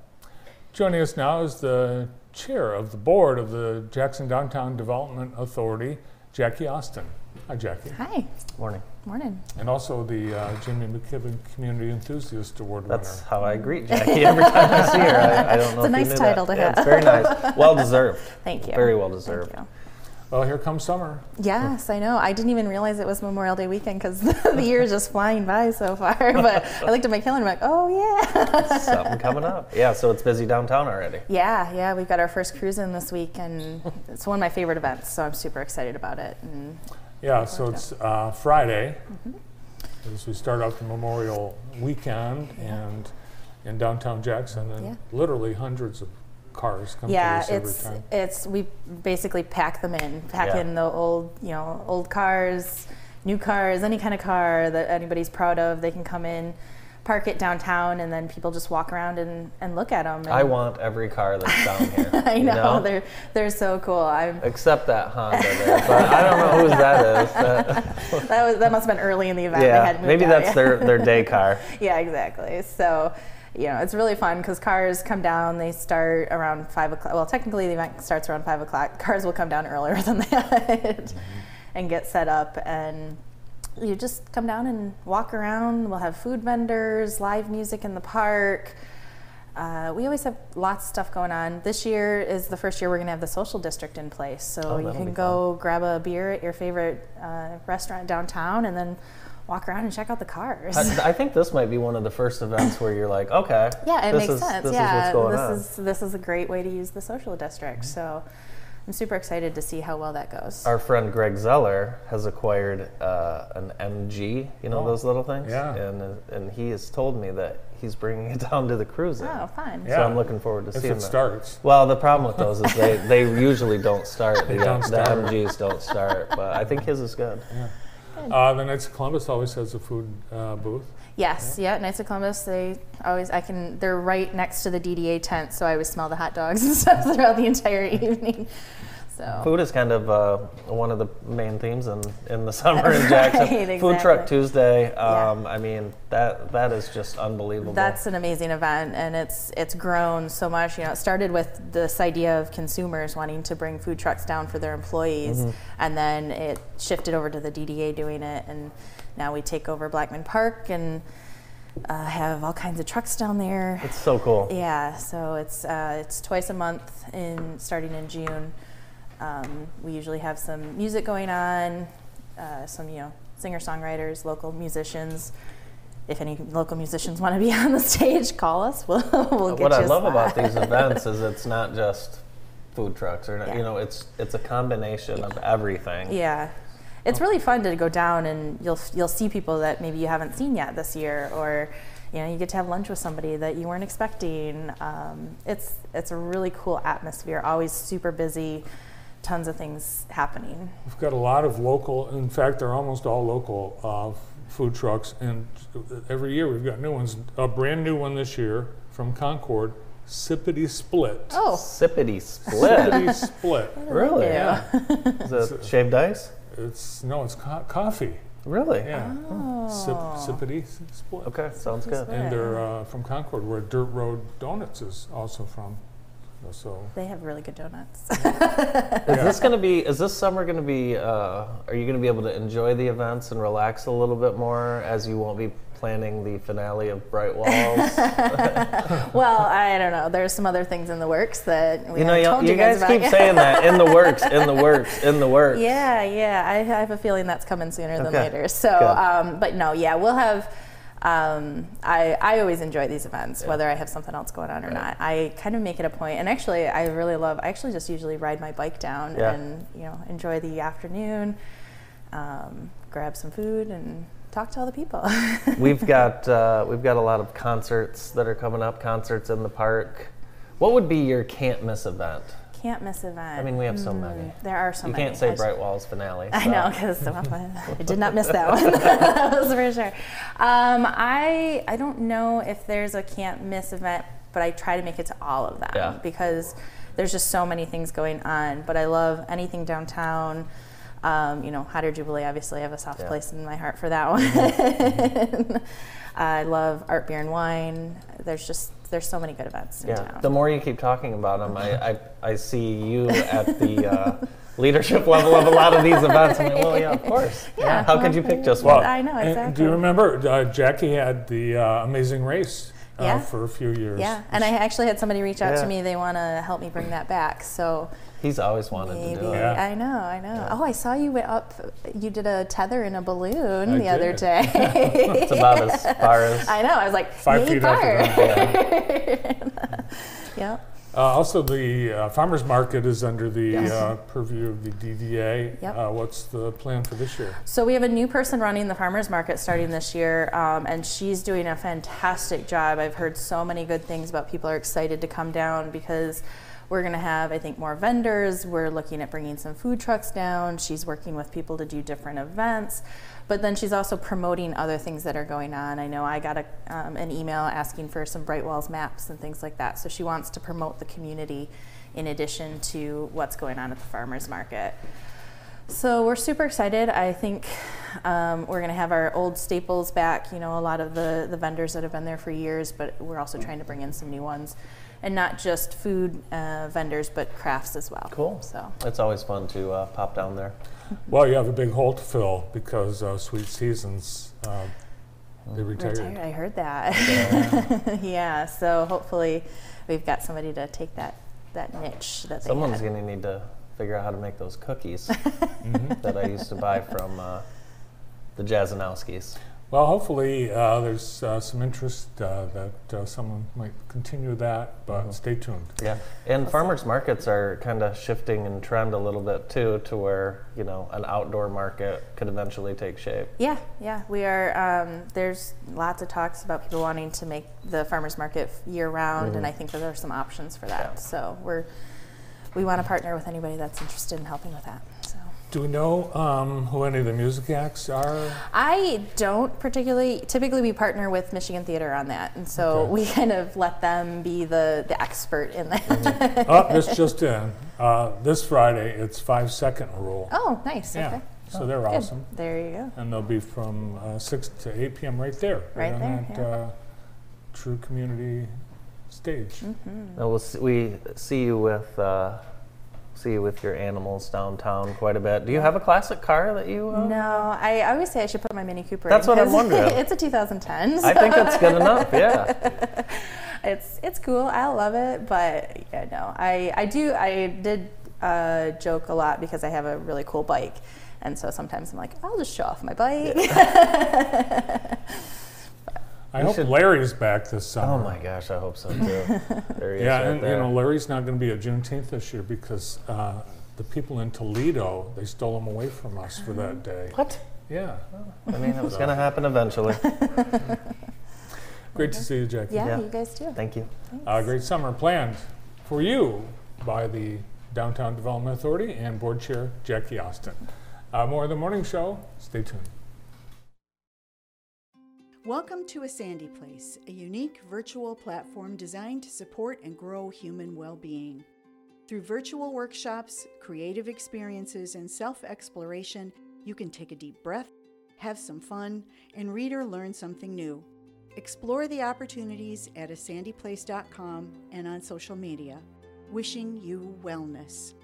C: Joining us now is the chair of the board of the Jackson Downtown Development Authority, Jacque Austin. Hi, Jacque.
E: Hi.
D: Morning.
E: Morning.
C: And also the uh, Jamie McKibben Community Enthusiast Award winner.
D: That's
C: winner.
D: how I greet Jacque every time I see her. I, I don't know.
E: It's a
D: if you
E: nice
D: knew
E: title
D: that.
E: to
D: Yeah,
E: have.
D: It's very nice. Well deserved.
E: Thank you.
D: Very well
E: Thank
D: deserved.
E: you.
C: Well, here comes summer.
E: Yes, I know. I didn't even realize it was Memorial Day weekend because the year is just flying by so far. But I looked at my calendar and I'm like, oh, yeah.
D: Something coming up. Yeah. So it's busy downtown already.
E: yeah, yeah. We've got our first cruise in this week, and it's one of my favorite events, so I'm super excited about it. And
C: Yeah, so it's uh, Friday
E: Mm-hmm.
C: as we start out the Memorial Weekend and in downtown Jackson, and
E: Yeah.
C: literally hundreds of cars come
E: yeah,
C: to this every
E: it's
C: time.
E: it's we basically pack them in, pack
D: Yeah.
E: in the old you know old cars, new cars, any kind of car that anybody's proud of. They can come in, park it downtown, and then people just walk around and, and look at them.
D: I want every car that's down here.
E: I
D: you
E: know, they're they're so cool. I'm
D: Except that Honda there, but I don't know whose that is. That-
E: that was that must have been early in the event. they
D: yeah,
E: had moved
D: maybe
E: out,
D: that's
E: yeah.
D: their, their day car.
E: yeah, exactly. So, you know, it's really fun because cars come down. They start around five o'clock. Well, technically, the event starts around five o'clock. Cars will come down earlier than that mm-hmm. and get set up, and you just come down and walk around. We'll have food vendors, live music in the park. Uh, we always have lots of stuff going on. This year is the first year we're going to have the social district in place. So
D: Oh,
E: you can
D: be
E: go grab a beer at your favorite uh, restaurant downtown and then walk around and check out the cars.
D: I, I think this might be one of the first events where you're like, okay,
E: Yeah, it
D: this
E: makes
D: is,
E: sense.
D: This
E: yeah,
D: is what's going
E: this
D: on.
E: is this is a great way to use the social district. So I'm super excited to see how well that goes.
D: Our friend Greg Zeller has acquired uh, an MG, you know
C: Oh,
D: those little things?
C: yeah.
D: And, uh, and he has told me that he's bringing it down to the cruising.
E: oh, fun.
C: Yeah.
D: So I'm looking forward to
C: if
D: seeing
C: it
D: that.
C: starts.
D: Well, the problem with those is they, they usually don't start.
C: They
D: the,
C: don't
D: the
C: start.
D: MGs don't start, but I think his is good.
C: Uh, the Knights of Columbus always has a food uh, booth.
E: Yes, yeah. Knights of Columbus. They always I can. They're right next to the DDA tent, so I always smell the hot dogs and stuff throughout the entire evening. So
D: Food is kind of uh, one of the main themes in, in the summer in Jackson.
E: Right,
D: Food Truck
E: exactly.
D: Tuesday.
E: Yeah.
D: Um, I mean, that that is just unbelievable.
E: That's an amazing event, and it's it's grown so much. You know, it started with this idea of consumers wanting to bring food trucks down for their employees,
D: Mm-hmm.
E: and then it shifted over to the DDA doing it, and now we take over Blackman Park and uh, have all kinds of trucks down there.
D: it's so cool.
E: Yeah, so it's uh, it's twice a month in starting in June. Um, we usually have some music going on, uh, some you know singer songwriters, local musicians. If any local musicians want to be on the stage, call us. We'll, we'll get
D: what
E: you
D: I love about these events is it's not just food trucks or
E: Yeah.
D: you know it's it's a combination of everything.
E: Yeah, it's really fun to go down and you'll you'll see people that maybe you haven't seen yet this year, or you know you get to have lunch with somebody that you weren't expecting. Um, it's it's a really cool atmosphere. Always super busy, tons of things happening.
C: We've got a lot of local, in fact, they're almost all local uh, food trucks, and every year we've got new ones. A brand new one this year from Concord, Sippity Split.
E: Oh,
D: Sippity split.
C: Sippity Split.
D: really?
E: Yeah.
D: Is it shaved ice?
C: It's no, it's co- coffee.
D: Really?
C: Yeah, Sip, Sippity Split.
D: Okay, sounds good.
C: And they're uh, from Concord, where Dirt Road Donuts is also from. So
E: they have really good donuts.
D: Is this going to be? Is this summer going to be? Uh, are you going to be able to enjoy the events and relax a little bit more, as you won't be planning the finale of Bright Walls?
E: Well, I don't know. There's some other things in the works that we
D: you know,
E: haven't
D: you,
E: told
D: you
E: you guys,
D: guys keep
E: yet.
D: saying that in the works, in the works, in the works.
E: Yeah, yeah. I, I have a feeling that's coming sooner than later. So, um, but no, yeah, we'll have. Um, I, I always enjoy these events, whether I have something else going on or not. I kind of make it a point, and actually, I really love. I actually just usually ride my bike down
D: Yeah.
E: and you know enjoy the afternoon, um, grab some food, and talk to all the people.
D: we've got uh, we've got a lot of concerts that are coming up. Concerts in the park. What would be your can't miss event?
E: Can't miss event.
D: I mean, we have so many.
E: there are so
D: you
E: many.
D: can't say Bright Walls finale.
E: I know because I did not miss that one. that was for sure. Um, I I don't know if there's a can't miss event, but I try to make it to all of them
D: Yeah.
E: because there's just so many things going on. But I love anything downtown. Um, you know, Hot Air Jubilee. Obviously, I have a soft
D: Yeah.
E: place in my heart for that one. I love art, beer, and wine. There's just there's so many good events in
D: Yeah.
E: town.
D: The more you keep talking about them, I, I, I see you at the uh, leadership level of a lot of these events. I'm like, well, yeah, of course.
E: Yeah,
D: How could you pick just one?
E: I know
C: And
E: exactly.
C: do you remember uh, Jackie had the uh, amazing race uh,
E: Yeah.
C: for a few years?
E: Yeah, and I actually had somebody reach out
D: Yeah.
E: to me. They want to help me bring that back. So
D: He's always wanted to do it.
C: Yeah.
E: I know, I know. Oh, I saw you went up. You did a tether in a balloon
C: I
E: the other day.
D: It's about as far as.
E: I know. I was like
C: Five
E: yay,
C: feet off the
E: Bart.
C: ground.
E: Yep.
C: Uh, also, the uh, farmers market is under the
E: Yes.
C: uh, purview of the DDA.
E: Yep.
C: Uh, what's the plan for this year?
E: So we have a new person running the farmers market starting this year, um, and she's doing a fantastic job. I've heard so many good things about people are excited to come down because we're going to have, I think, more vendors. We're looking at bringing some food trucks down. She's working with people to do different events, but then she's also promoting other things that are going on. I know I got a, um, an email asking for some Bright Walls maps and things like that. So she wants to promote the community in addition to what's going on at the farmers market. So we're super excited. I think um, we're going to have our old staples back. You know, a lot of the the vendors that have been there for years, but we're also trying to bring in some new ones, and not just food uh, vendors, but crafts as well.
D: Cool.
E: So
D: It's always fun to uh, pop down there.
C: Well, you have a big hole to fill because uh, Sweet Seasons, uh, they retired.
E: retired. I heard that. yeah. So hopefully, we've got somebody to take that that niche that they
D: Someone's going to need to figure out how to make those cookies
C: Mm-hmm.
D: that I used to buy from uh, the Jazanowskis.
C: Well, hopefully uh, there's uh, some interest uh, that uh, someone might continue that, but
D: Mm-hmm.
C: stay tuned.
D: Yeah, and farmers markets are kind of shifting in trend a little bit too, to where you know an outdoor market could eventually take shape.
E: Yeah, yeah, we are. Um, there's lots of talks about people wanting to make the farmers market year round, and I think that there are some options for that.
D: Mm-hmm. Yeah.
E: So we're we want to partner with anybody that's interested in helping with that. So
C: Do we know um, who any of the music acts are?
E: I don't particularly. Typically, we partner with Michigan Theater on that, and so
C: Okay.
E: we kind of let them be the the expert in that.
C: oh, this just in. Uh, this Friday, it's five second rule.
E: oh, nice.
C: yeah,
E: Okay.
C: so they're
E: Good.
C: awesome.
E: There you go.
C: And they'll be from uh, 6 to 8 p.m. right there.
E: Right
C: on
E: there,
C: that
E: yeah.
C: uh, true community stage.
E: Mm-hmm.
D: Now we'll see, we see you with uh, see you with your animals downtown quite a bit. Do you have a classic car that you? Uh,
E: No, I always say I should put my Mini Cooper.
D: That's
E: in
D: what I'm wondering.
E: it's a 2010.
D: I think that's good enough. Yeah.
E: it's it's cool. I love it, but yeah, no, I I do I did uh, joke a lot because I have a really cool bike, and so sometimes I'm like, I'll just show off my bike.
C: I
D: You
C: hope
D: should-
C: Larry's back this summer.
D: Oh my gosh, I hope so too. There he is
C: Yeah,
D: right
C: and
D: there.
C: you know Larry's not going to be at Juneteenth this year because uh, the people in Toledo they stole him away from us for that day.
D: what?
C: Yeah,
D: I mean, it was going to happen eventually.
C: great to see you, Jacque.
E: yeah,
D: Yeah.
E: you guys too.
D: Thank you.
C: A great summer planned for you by the Downtown Development Authority and Board Chair Jacque Austin. Uh, more of the morning show. Stay tuned.
B: Welcome to A Sandy Place, a unique virtual platform designed to support and grow human well being. Through virtual workshops, creative experiences, and self exploration, you can take a deep breath, have some fun, and read or learn something new. Explore the opportunities at asandyplace.com and on social media. Wishing you wellness.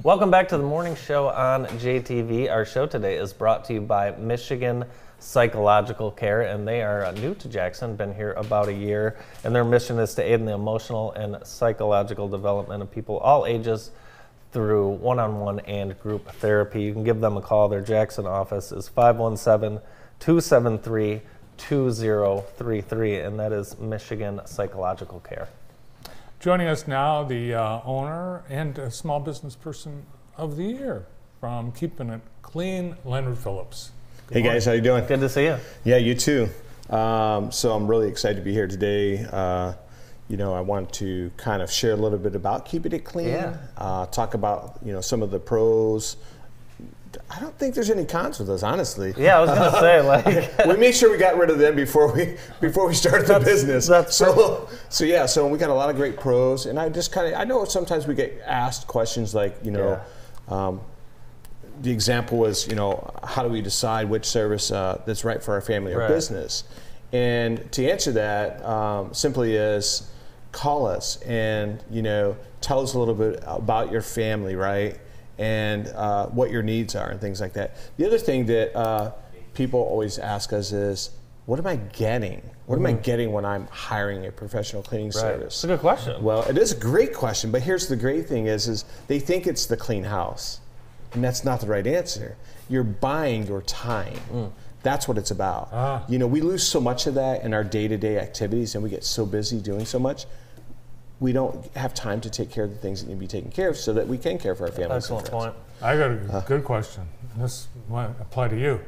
D: Welcome back to the morning show on JTV. Our show today is brought to you by Michigan Psychological Care, and they are uh, new to Jackson, been here about a year, and their mission is to aid in the emotional and psychological development of people all ages through one on one and group therapy. You can give them a call. Their Jackson office is 517 273 2033, and that is Michigan Psychological Care.
C: Joining us now, the uh, owner and uh, small business person of the year from Keeping It Clean, Leonard Phillips.
H: Good hey morning. guys, how you doing?
D: Good to see you.
H: Yeah, you too. Um, so I'm really excited to be here today. Uh, you know, I want to kind of share a little bit about keeping it clean.
D: Yeah.
H: Uh, talk about you know some of the pros, I don't think there's any cons with us, honestly.
D: Yeah, I was gonna say like
H: we made sure we got rid of them before we before we started the business.
D: That's
H: so so yeah. So we got a lot of great pros, and I just kind of I know sometimes we get asked questions like you know. Yeah. Um, the example was, you know, how do we decide which service uh, that's right for our family or
D: right.
H: business? And to answer that, um, simply is call us and you know tell us a little bit about your family, right? And uh, what your needs are and things like that. The other thing that uh, people always ask us is, what am I getting? What mm-hmm. am I mm-hmm. getting when I'm hiring a professional cleaning
D: right.
H: service?
D: It's a good question.
H: Well, it is a great question, but here's the great thing is, is they think it's the clean house. And that's not the right answer. You're buying your time. Mm. That's what it's about. Ah. You know, we lose so much of that in our day-to-day activities and we get so busy doing so much we don't have time to take care of the things that need to be taken care of so that we can care for our families.
D: Excellent point.
C: I got a uh, good question. This might apply to you.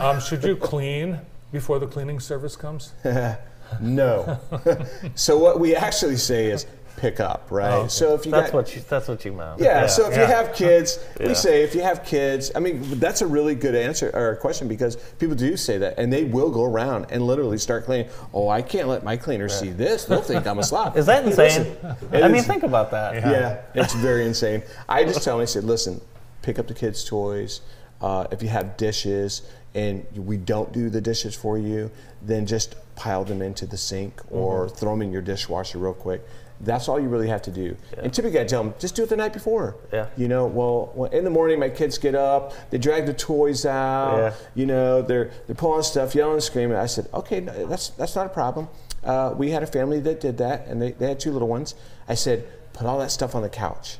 C: Um, should you clean before the cleaning service comes?
H: no. so what we actually say is pick up, right?
D: Oh, okay. So if you that's got, what you that's what you meant.
H: Yeah. yeah. So if yeah. you have kids, yeah. we say if you have kids, I mean that's a really good answer or question because people do say that and they will go around and literally start cleaning. Oh, I can't let my cleaner right. see this. They'll think I'm a slob.
D: is that insane? I mean, think about that.
H: Yeah. it's very insane. I just tell them, I said, listen, pick up the kids' toys. Uh, if you have dishes and we don't do the dishes for you, then just pile them into the sink or mm-hmm. throw them in your dishwasher real quick that's all you really have to do. Yeah. And typically I tell them, just do it the night before.
D: Yeah.
H: You know, well, in the morning my kids get up, they drag the toys out,
D: yeah.
H: you know, they're, they're pulling stuff, yelling and screaming. I said, okay, that's, that's not a problem. Uh, we had a family that did that, and they, they had two little ones. I said, put all that stuff on the couch.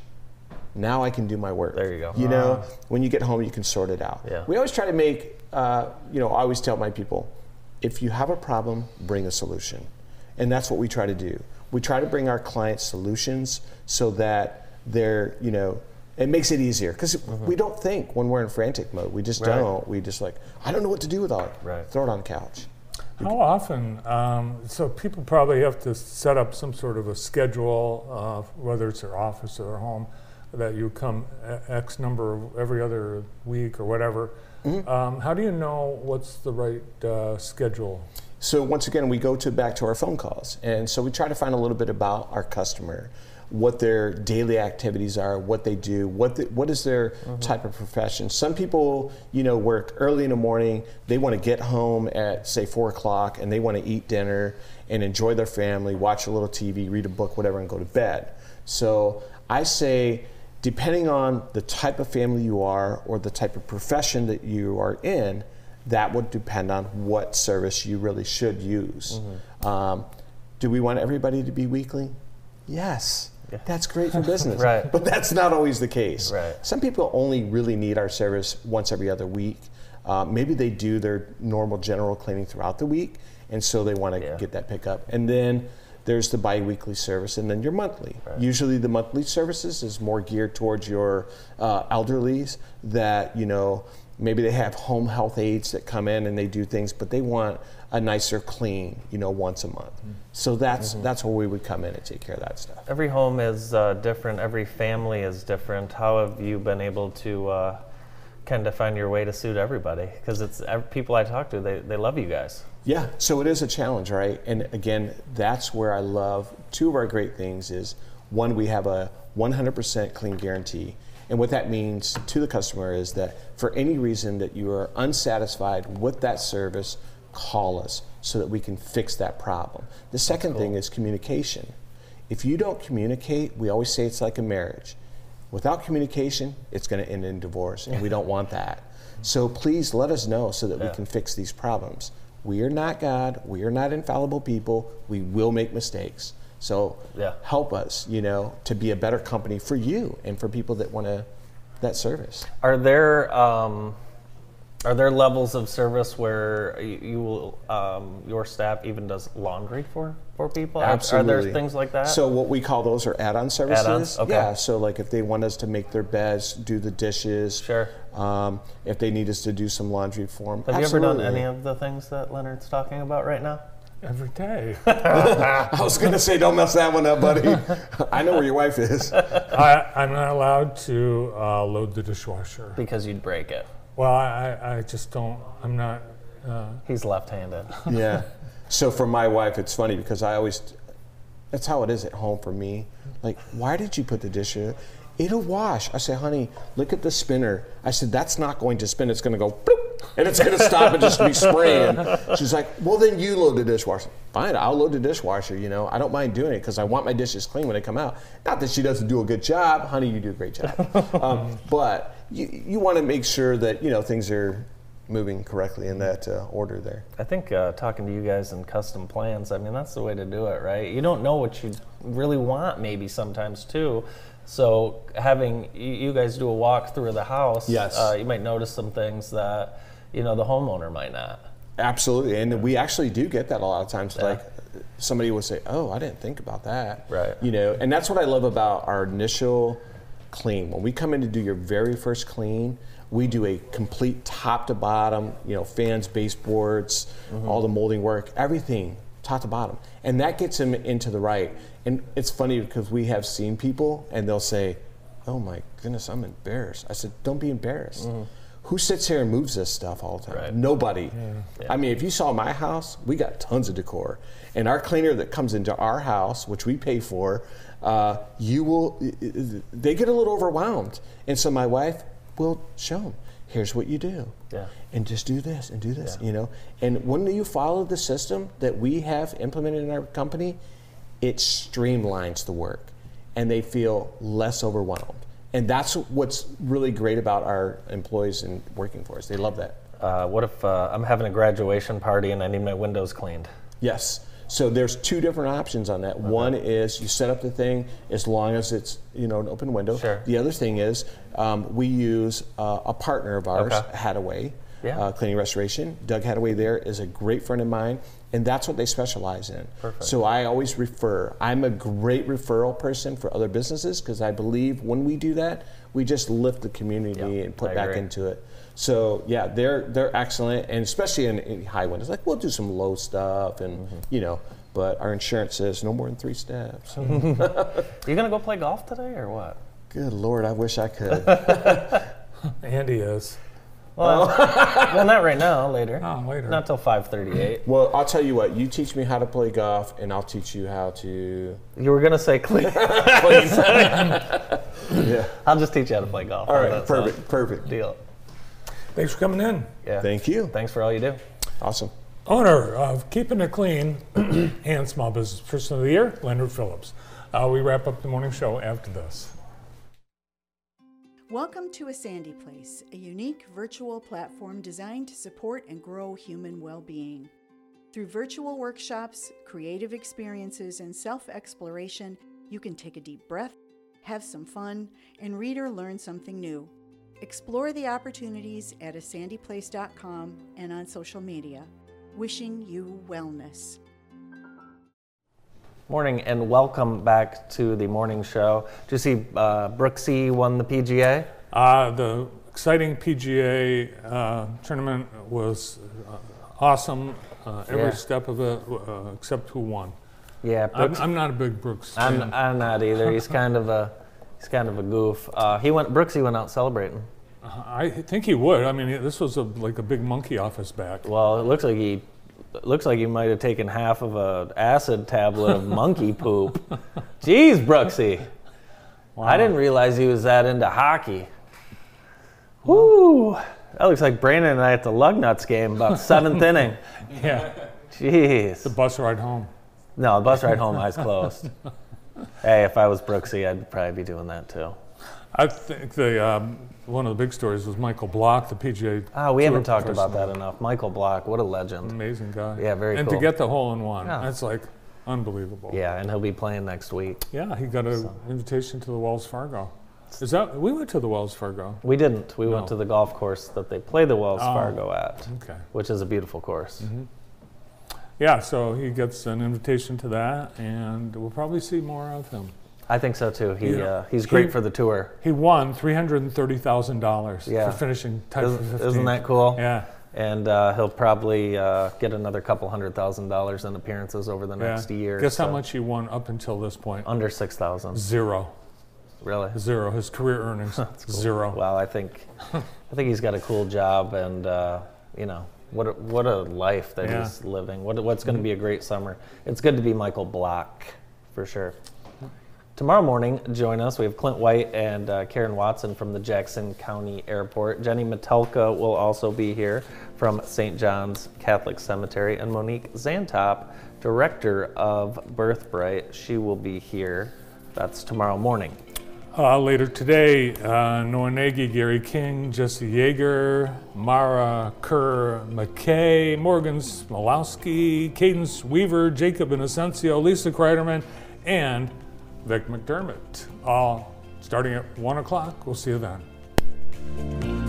H: Now I can do my work.
D: There you go.
H: You know, when you get home, you can sort it out.
D: Yeah.
H: We always try to make, uh, you know, I always tell my people, if you have a problem, bring a solution. And that's what we try to do we try to bring our clients solutions so that they're, you know, it makes it easier because mm-hmm. we don't think when we're in frantic mode. We just right. don't. We just like, I don't know what to do with all it.
D: Right.
H: Throw it on the couch.
C: How often? Um, so people probably have to set up some sort of a schedule, uh, whether it's their office or their home, that you come X number of every other week or whatever. Mm-hmm. Um, how do you know what's the right uh, schedule?
H: So once again, we go to back to our phone calls, and so we try to find a little bit about our customer, what their daily activities are, what they do, what the, what is their mm-hmm. type of profession. Some people, you know, work early in the morning. They want to get home at say four o'clock, and they want to eat dinner and enjoy their family, watch a little TV, read a book, whatever, and go to bed. So I say depending on the type of family you are or the type of profession that you are in, that would depend on what service you really should use. Mm-hmm. Um, do we want everybody to be weekly? Yes. Yeah. That's great for business.
D: right.
H: But that's not always the case.
D: Right.
H: Some people only really need our service once every other week. Uh, maybe they do their normal general cleaning throughout the week, and so they want to yeah. get that pickup. And then there's the biweekly service, and then your monthly. Right. Usually, the monthly services is more geared towards your uh, elderlies that you know maybe they have home health aides that come in and they do things, but they want a nicer clean, you know, once a month. Mm-hmm. So that's mm-hmm. that's where we would come in and take care of that stuff.
D: Every home is uh, different. Every family is different. How have you been able to uh, kind of find your way to suit everybody? Because it's people I talk to, they, they love you guys.
H: Yeah, so it is a challenge, right? And again, that's where I love two of our great things is one, we have a 100% clean guarantee and what that means to the customer is that for any reason that you are unsatisfied with that service, call us so that we can fix that problem. The second cool. thing is communication. If you don't communicate, we always say it's like a marriage. Without communication, it's going to end in divorce, and we don't want that. So please let us know so that we can fix these problems. We are not God. We are not infallible people. We will make mistakes. So
D: Yeah.
H: help us, you know, to be a better company for you and for people that want to that service.
D: Are there um, are there levels of service where you, you will um, your staff even does laundry for for people?
H: Absolutely.
D: Are there things like that?
H: So what we call those are add-on services.
D: Add-ons? Okay.
H: Yeah. So like if they want us to make their beds, do the dishes.
D: Sure.
H: Um, if they need us to do some laundry for them.
D: Have you ever done any of the things that Leonard's talking about right now?
C: Every day.
H: I was gonna say, don't mess that one up, buddy. I know where your wife is.
C: I, I'm not allowed to uh, load the dishwasher.
D: Because you'd break it.
C: Well, I, I I just don't. I'm not. Uh,
D: He's left-handed.
H: yeah. So for my wife, it's funny because I always, that's how it is at home for me. Like, why did you put the dish in? It'll wash. I say, honey, look at the spinner. I said, that's not going to spin. It's going to go bloop, and it's going to stop and just be spraying. She's like, well, then you load the dishwasher. Fine, I'll load the dishwasher. You know, I don't mind doing it because I want my dishes clean when they come out. Not that she doesn't do a good job, honey. You do a great job. um, but you you want to make sure that you know things are moving correctly in that uh, order there.
D: I think uh, talking to you guys in custom plans, I mean, that's the way to do it, right? You don't know what you really want, maybe sometimes too. So having you, you guys do a walk through the house,
H: Yes.
D: uh, you might notice some things that you know the homeowner might not.
H: Absolutely, and we actually do get that a lot of times. Like somebody will say, "Oh, I didn't think about that."
D: Right.
H: You know, and that's what I love about our initial clean. When we come in to do your very first clean, we do a complete top to bottom. You know, fans, baseboards, mm-hmm. all the molding work, everything top to bottom, and that gets them into the right. And it's funny because we have seen people, and they'll say, "Oh my goodness, I'm embarrassed." I said, "Don't be embarrassed." Mm-hmm. Who sits here and moves this stuff all the time?
D: Right.
H: Nobody. I mean, if you saw my house, we got tons of decor. And our cleaner that comes into our house, which we pay for, uh, you will, they get a little overwhelmed. And so my wife will show them, here's what you do.
D: Yeah.
H: And just do this and do this, you know? And when you follow the system that we have implemented in our company, it streamlines the work and they feel less overwhelmed. And that's what's really great about our employees and working for us. They love that.
D: Uh, what if uh, I'm having a graduation party and I need my windows cleaned?
H: Yes. So there's two different options on that. One is you set up the thing as long as it's you know an open window.
D: Sure.
H: The other thing is um, we use uh, a partner of ours,
D: Okay.
H: Hadaway,
D: Yeah.
H: uh, Cleaning Restoration. Doug Hadaway there is a great friend of mine, and that's what they specialize in.
D: Perfect.
H: So I always refer. I'm a great referral person for other businesses because I believe when we do that, we just lift the community
D: Yeah,
H: and put
D: I
H: back
D: agree.
H: into it. So yeah, they're they're excellent, and especially in, in high windows. Like we'll do some low stuff, and
D: Mm-hmm.
H: you know, but our insurance says no more than three steps.
D: You gonna go play golf today or what?
H: Good lord, I wish I could.
C: Andy is.
D: Well, well, not right now. Later.
C: Oh, later.
D: Not till 5:38.
H: well, I'll tell you what. You teach me how to play golf, and I'll teach you how to.
D: You were gonna say clean.
H: Yeah.
D: I'll just teach you how to play golf.
H: All right.
D: How
H: right.
D: does that sound?
H: Perfect. Perfect.
D: Deal.
C: Thanks for coming in.
D: Yeah.
H: Thank you.
D: Thanks for all you do.
H: Awesome.
C: Owner of Keeping It Clean and Small Business Person of the Year, Leonard Phillips. Uh, we wrap up the morning show after this.
B: Welcome to A Sandy Place, a unique virtual platform designed to support and grow human well being. Through virtual workshops, creative experiences, and self exploration, you can take a deep breath, have some fun, and read or learn something new. Explore the opportunities at asandyplace.com and on social media. Wishing you wellness.
D: Morning and welcome back to the morning show. Did you see uh, Brooksy won the PGA?
C: Uh, the exciting PGA uh, tournament was uh, awesome, uh, every
D: Yeah.
C: step of it, uh, except who won.
D: Yeah,
C: I'm, I'm not a big Brooks
D: I'm. I'm not either. He's kind of a he's kind of a goof. Uh, he went Brooksy went out celebrating.
C: I think he would. I mean, this was a, like a big monkey off his back.
D: Well, it looks like he looks like he might have taken half of a acid tablet of monkey poop. Jeez, Brooksy. I didn't realize he was that into hockey. Woo! That looks like Brandon and I at the Lugnuts game, about seventh inning.
C: Yeah,
D: Jeez.
C: the bus ride home.
D: No, the bus ride home, eyes closed. hey, if I was Brooksy, I'd probably be doing that too.
C: I think the um, one of the big stories was Michael Block, the PGA.
D: Ah, we
C: Tour
D: haven't talked about that enough. Michael Block, what a legend.
C: Amazing guy.
D: Yeah, very
C: And
D: cool.
C: to get the hole in one,
D: Yeah.
C: that's like unbelievable.
D: Yeah, and he'll be playing next week.
C: Yeah, he got an invitation to the Wells Fargo. Is that we went to the Wells Fargo?
D: We didn't. We
C: No.
D: went to the golf course that they play the Wells
C: Oh.
D: Fargo at,
C: Okay.
D: which is a beautiful course.
C: Yeah, so he gets an invitation to that, and we'll probably see more of him.
D: I think so too. He
C: Yeah.
D: uh, he's great
C: He-
D: for the tour.
C: He won three hundred and thirty thousand dollars
D: Yeah.
C: for finishing tied
D: Isn't, isn't that cool?
C: Yeah,
D: And uh, he'll probably uh, get another couple hundred thousand dollars in appearances over the
C: yeah.
D: next year.
C: Guess how much he won up until this point?
D: Under six thousand.
C: Zero.
D: Really?
C: Zero. His career earnings zero.
D: Well, I think I think he's got a cool job, and uh, you know what a, what a life that
C: Yeah. Mm-hmm.
D: he's living. What what's going to be a great summer. It's good to be Michael Block, for sure. Tomorrow morning, join us. We have Clint White and uh, Karen Watson from the Jackson County Airport. Jenny Metelka will also be here from St. John's Catholic Cemetery, and Monique Zantop, director of Birthright, she will be here. That's tomorrow morning.
C: Uh, later today, uh, Gary King, Jesse Yeager, Mara Kerr McKay, Morgan Smolowski, Cadence Weaver, Jacob Inocencio, Lisa Kreiderman, and Vic McDermott. All starting at 1 o'clock. We'll see you then.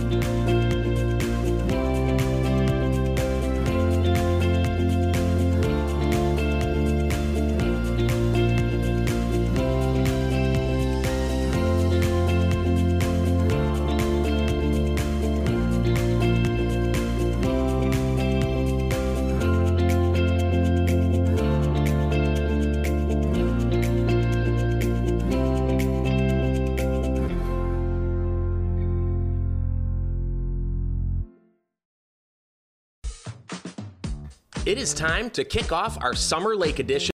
I: Is time to kick off our Summer Lake Edition.